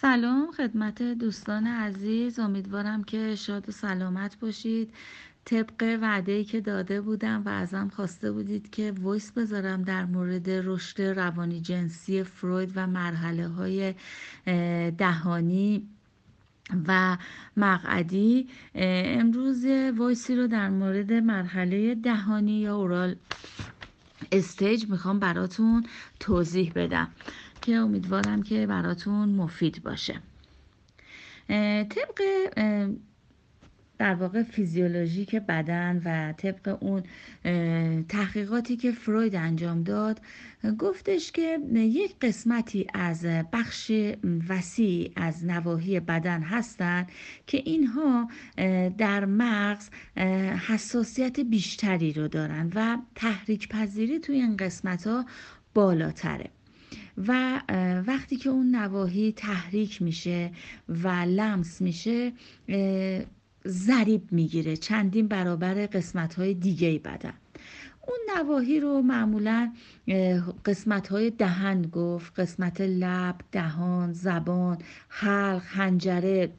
سلام خدمت دوستان عزیز. امیدوارم که شاد و سلامت باشید. طبق وعده که داده بودم و ازم خواسته بودید که ویس بذارم در مورد رشد روانی جنسی فروید و مرحله های دهانی و مقعدی امروز ویسی رو در مورد مرحله دهانی یا اورال استیج می‌خوام براتون توضیح بدم. که امیدوارم که براتون مفید باشه. طبق در واقع فیزیولوژیک بدن و طبق اون تحقیقاتی که فروید انجام داد گفتش که یک قسمتی از بخش وسیع از نواحی بدن هستند که اینها در مغز حساسیت بیشتری رو دارن و تحریک پذیری توی این قسمت ها بالاتره. و وقتی که اون نواحی تحریک میشه و لمس میشه ضریب می‌گیره. چندین برابر قسمت های دیگه بدن اون نواحی رو معمولا قسمت های دهن گفت. قسمت لب دهان زبان حلق هنجره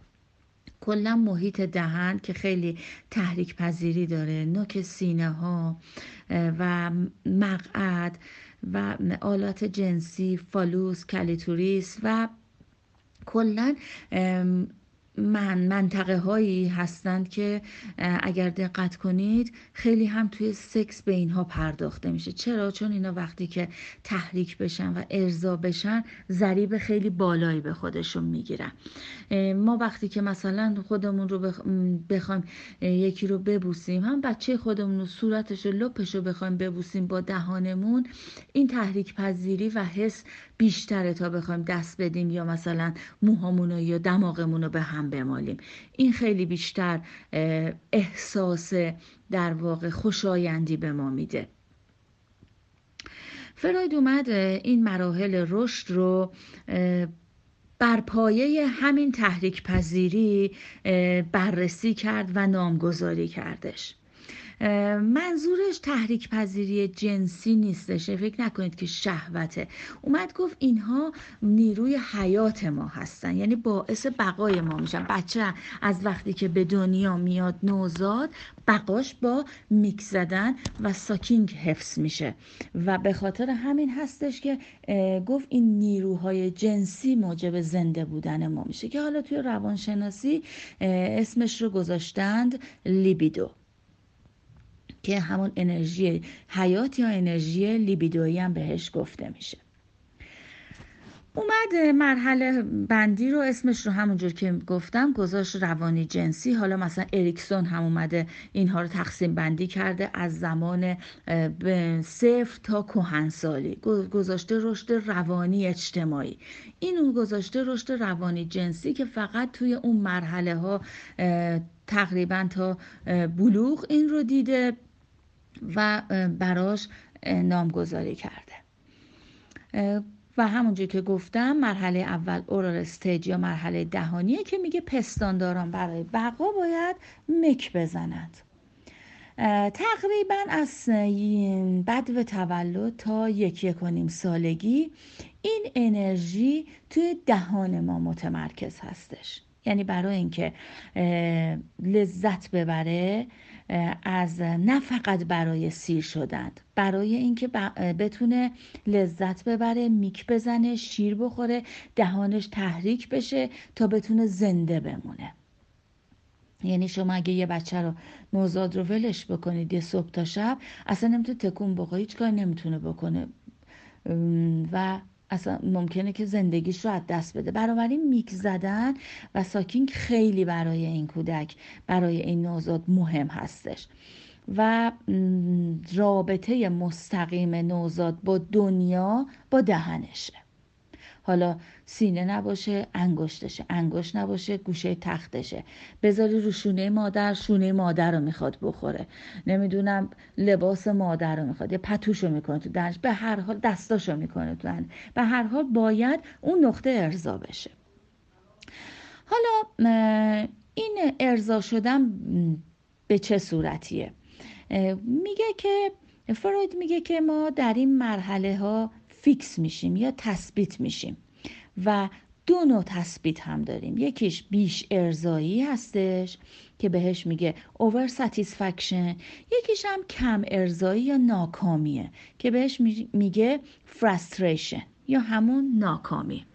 کلا محیط دهن که خیلی تحریک پذیری داره. نوک سینه ها و مقعد. و آلات جنسی فالوس کلیتوریس و کلا من منطقه هایی هستند که اگر دقت کنید خیلی هم توی سکس به اینها پرداخته میشه. چرا؟ چون اینا وقتی که تحریک بشن و ارضا بشن ضریب خیلی بالایی به خودشون می‌گیرن. ما وقتی که مثلا خودمون رو بخوایم یکی رو ببوسیم هم بچه خودمون رو صورتش و لپش رو بخوایم ببوسیم با دهانمون این تحریک پذیری و حس بیشتره تا بخوایم دست بدیم یا مثلا موهامون یا دماغمون رو به هم بمالیم. این خیلی بیشتر احساس در واقع خوشایندی به ما میده. فراید اومد این مراحل رشد رو بر پایه همین تحریک پذیری بررسی کرد و نامگذاری کردش. منظورش تحریک پذیری جنسی نیستش فکر نکنید که شهوته. اومد گفت اینها نیروی حیات ما هستن. یعنی باعث بقای ما میشن. بچه از وقتی که به دنیا میاد نوزاد بقاش با میک زدن و ساکینگ حفظ میشه. و به خاطر همین هستش که گفت این نیروهای جنسی موجب زنده بودن ما میشه. که حالا توی روانشناسی اسمش رو گذاشتند لیبیدو. که همون انرژی حیات یا انرژی لیبیدویی هم بهش گفته میشه. اومد مرحله بندی رو اسمش رو همونجور که گفتم گذاشت روانی جنسی. حالا مثلا اریکسون هم اومده اینها رو تقسیم بندی کرده از زمان صفر تا کهنسالی گذاشته رشد روانی اجتماعی. این اون گذاشته رشد روانی جنسی که فقط توی اون مرحله ها تقریبا تا بلوغ این رو دیده. و براش نامگذاری کرده. و همونجور که گفتم مرحله اول اورال استیج یا مرحله دهانیه که میگه پستانداران برای بقا باید مک بزنند تقریبا از بد و تولد تا یک یک و نیم سالگی این انرژی توی دهان ما متمرکز هستش. یعنی برای اینکه لذت ببره از نه فقط برای سیر شدن برای اینکه بتونه لذت ببره میک بزنه شیر بخوره دهانش تحریک بشه تا بتونه زنده بمونه. یعنی شما اگه یه بچه رو نوزاد رو ولش بکنید یه صبح تا شب اصلا نمی‌تونه تکون بخوره هیچ کار نمی‌تونه بکنه. و اصلا ممکنه که زندگیش رو از دست بده. بنابراین میک زدن و ساکینگ خیلی برای این کودک برای این نوزاد مهم هستش. و رابطه مستقیم نوزاد با دنیا با دهنشه. حالا سینه نباشه انگشتشه. انگشت نباشه گوشه تختشه. بذاری رو شونه مادر شونه مادر رو می‌خواد بخوره. نمی‌دونم لباس مادر رو می‌خواد یه پتوشو می‌کنه تو دنش به هر حال دستاشو می‌کنه تو دنش به هر حال باید اون نقطه ارضا بشه. حالا این ارضا شدن به چه صورتیه؟ میگه که فروید میگه که ما در این مرحله ها فیکس میشیم یا تثبیت میشیم و دو نوع تثبیت هم داریم. یکیش بیش ارزایی هستش که بهش میگه over satisfaction یکیش هم کم ارزایی یا ناکامیه که بهش میگه frustration یا همون ناکامی.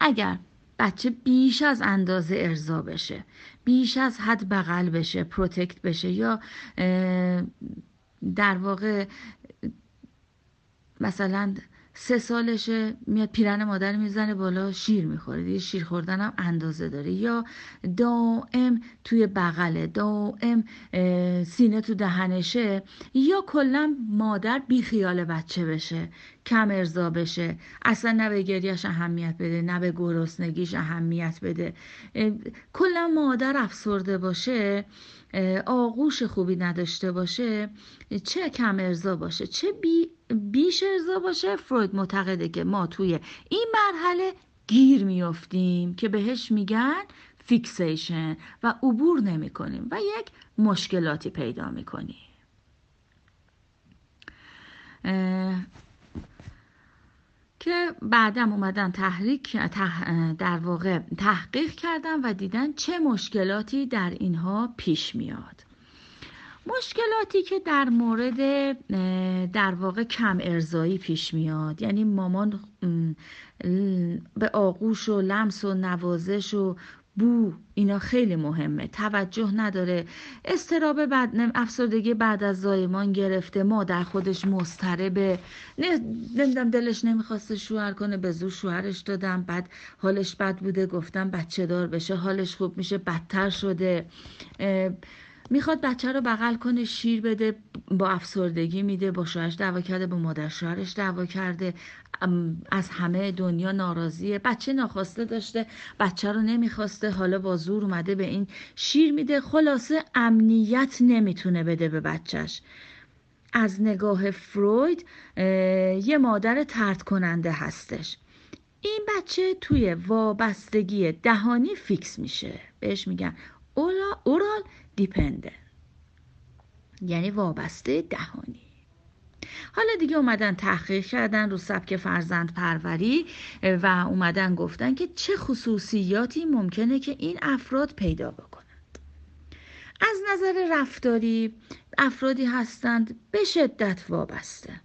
اگر بچه بیش از اندازه ارضا بشه بیش از حد بغل بشه protect بشه یا در واقع مثلا سه سالشه میاد پیرن مادر می‌زنه بالا شیر می‌خوره. دیگه شیر خوردن هم اندازه داره. یا دائم توی بغله دائم سینه تو دهنشه. یا کلا مادر بی خیال بچه بشه کم ارضا بشه. اصلا نه به گریش اهمیت بده نه به گرسنگیش اهمیت بده. کلا مادر افسرده باشه آغوش خوبی نداشته باشه چه کم ارضا باشه چه بی بیش ارضا باشه فروید معتقده که ما توی این مرحله گیر میافتیم که بهش میگن fixation و عبور نمی کنیم و یک مشکلاتی پیدا می کنیم که بعدم اومدن تحریک در واقع تحقیق کردن و دیدن چه مشکلاتی در اینها پیش میاد. مشکلاتی که در مورد در واقع کم ارزایی پیش میاد. یعنی مامان به آغوش و لمس و نوازش و بو اینا خیلی مهمه. توجه نداره. استراب بعد افسردگی بعد از زایمان گرفته. مادر خودش مضطربه. نمی‌دونم دلش نمی‌خواسته شوهر کنه. به زور شوهرش دادم. بعد حالش بد بوده. گفتم بچه دار بشه. حالش خوب میشه. بدتر شده. می‌خواد بچه رو بغل کنه شیر بده با افسردگی میده با شوهرش دعوا کرده با مادر شوهرش دعوا کرده. از همه دنیا ناراضیه. بچه ناخواسته داشته بچه رو نمی‌خواسته. حالا با زور اومده به این شیر میده. خلاصه امنیت نمی‌تونه بده به بچهش. از نگاه فروید یه مادر ترد کننده هستش. این بچه توی وابستگی دهانی فیکس میشه. بهش میگن اورال دیپنده یعنی وابسته دهانی. حالا دیگه اومدن تحقیق کردن رو سبک فرزند پروری و اومدن گفتن که چه خصوصیاتی ممکنه که این افراد پیدا بکنند. از نظر رفتاری افرادی هستند به شدت وابسته.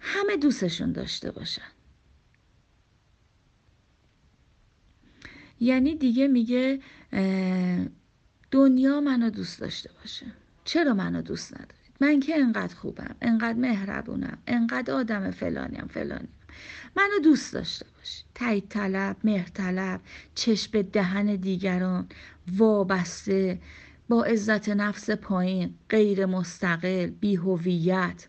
همه دوستشون داشته باشن. یعنی دیگه میگه دنیا منو دوست داشته باشه. چرا منو دوست ندارید؟ من که انقدر خوبم انقدر مهربونم انقدر آدم فلانیم فلانیم. منو دوست داشته باش تایید طلب مهر طلب چشم به دهن دیگران وابسته با عزت نفس پایین غیر مستقل بی هویت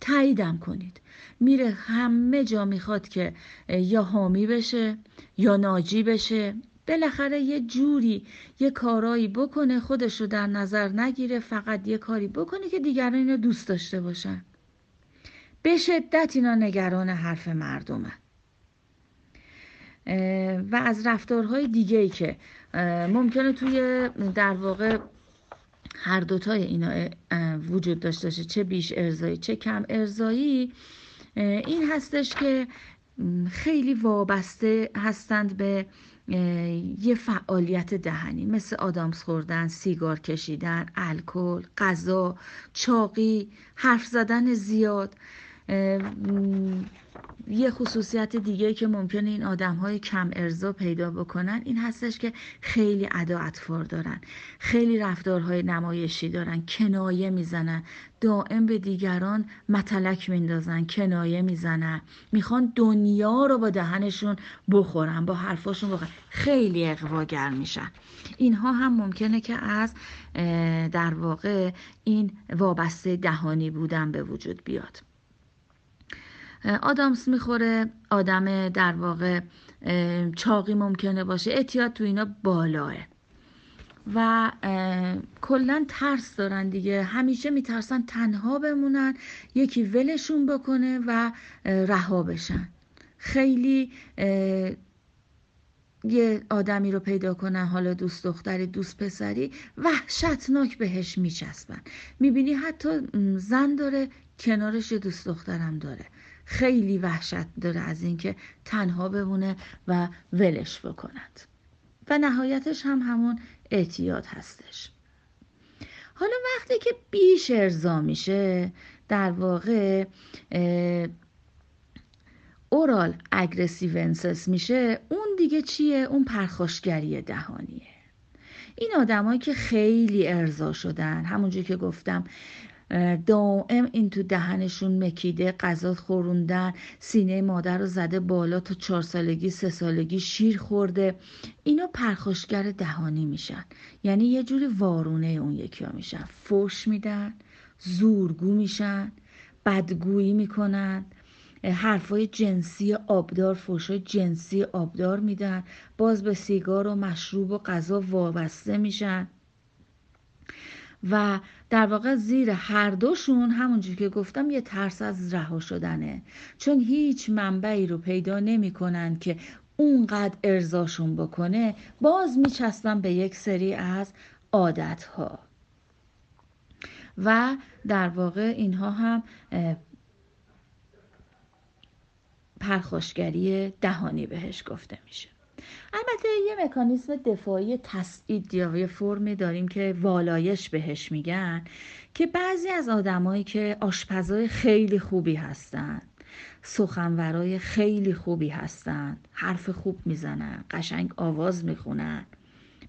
تاییدم کنید. میره همه جا می‌خواد که یا حامی بشه یا ناجی بشه. بالاخره یه جوری یه کارایی بکنه خودش رو در نظر نگیره فقط یه کاری بکنه که دیگران اینو دوست داشته باشن. به شدت اینا نگران حرف مردمه و از رفتارهای دیگه ای که ممکنه توی در واقع هر دوتای اینا وجود داشته باشه چه بیش ارزایی چه کم ارزایی این هستش که خیلی وابسته هستند به یه فعالیت دهنی. مثل آدامس خوردن، سیگار کشیدن، الکل، غذا، چاقی، حرف زدن زیاد. یه خصوصیت دیگه که ممکنه این آدم های کم ارزا پیدا بکنن این هستش که خیلی ادا اطفار دارن. خیلی رفتارهای نمایشی دارن کنایه می‌زنن. دائم به دیگران متلک میندازن کنایه می‌زنن. می‌خوان دنیا رو با دهنشون بخورن با حرفاشون بخورن. خیلی اقواگر میشن. اینها هم ممکنه که از در واقع این وابسته دهانی بودن به وجود بیاد. آدامس می‌خوره آدم در واقع چاقی ممکنه باشه. اعتیاد تو اینا بالاه. و کلا ترس دارن دیگه. همیشه میترسن تنها بمونن یکی ولشون بکنه و رها بشن. خیلی یه آدمی رو پیدا کنن حالا دوست دختری دوست پسری وحشتناک بهش میچسبن. می‌بینی حتی زن داره کنارش دوست دخترم داره. خیلی وحشت داره از اینکه تنها بمونه و ولش بکند. و نهایتش هم همون اعتیاد هستش. حالا وقتی که بیش ارضا میشه در واقع اورال اگرسیونسس میشه اون دیگه چیه؟ اون پرخاشگری دهانیه. این آدمایی که خیلی ارضا شدن همونجور که گفتم دائم این تو دهنشون مکیده غذا خوروندن سینه مادر رو زده بالا تا چهار سالگی سه سالگی شیر خورده. اینا پرخاشگر دهانی میشن. یعنی یه جوری وارونه اون یکی ها میشن. فوش میدن زورگو میشن بدگویی می‌کنن. حرفای جنسی آبدار فوشای جنسی آبدار میدن. باز به سیگار و مشروب و غذا وابسته میشن. و در واقع زیر هر دوشون همونجور که گفتم یه ترس از رها شدنه. چون هیچ منبعی رو پیدا نمی‌کنن که اونقدر ارزاشون بکنه باز میچسبن به یک سری از عادت ها و در واقع اینها هم پرخاشگری دهانی بهش گفته میشه. البته یه مکانیزم دفاعی تسعید یا یه فرمی داریم که والایش بهش میگن که بعضی از آدمایی که آشپزای خیلی خوبی هستن سخنورای خیلی خوبی هستن حرف خوب می‌زنن قشنگ آواز می‌خونن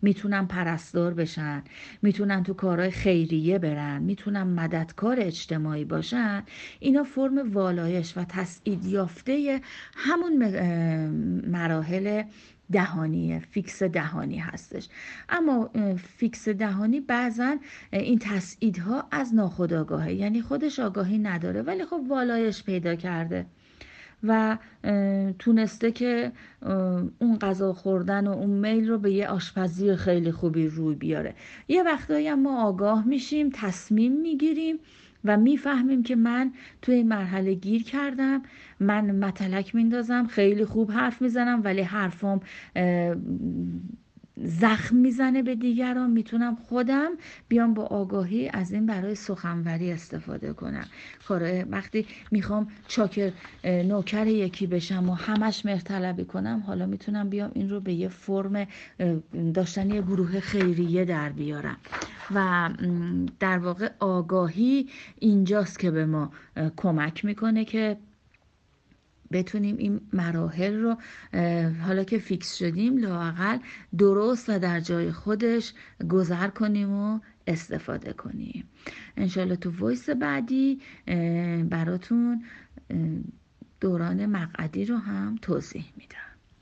می‌تونن پرستار بشن می‌تونن تو کارهای خیریه برن می‌تونن مددکار اجتماعی باشن اینا فرم والایش و تسعید یافته همون مراحل دهانی فیکس دهانی هستش. اما فیکس دهانی بعضا این تسعیدها از ناخودآگاهه. یعنی خودش آگاهی نداره ولی خب والایش پیدا کرده و تونسته که اون غذا خوردن و اون میل رو به یه آشپزی خیلی خوبی روی بیاره. یه وقتایی ما آگاه میشیم تصمیم می‌گیریم و می‌فهمیم که من توی مرحله گیر کردم. من متلک میندازم. خیلی خوب حرف می‌زنم ولی حرفم زخم می‌زنه به دیگران. می‌تونم خودم بیام با آگاهی از این برای سخنوری استفاده کنم. کار وقتی می‌خوام چاکر نوکر یکی بشم و همش مرتلبی کنم حالا می‌تونم بیام این رو به یه فرم داشتن یه گروه خیریه در بیارم. و در واقع آگاهی اینجاست که به ما کمک می‌کنه که بتونیم این مراحل رو حالا که فیکس شدیم لاقل درست و در جای خودش گذر کنیم و استفاده کنیم. انشالله تو voice بعدی براتون دوران مقعدی رو هم توضیح میدم.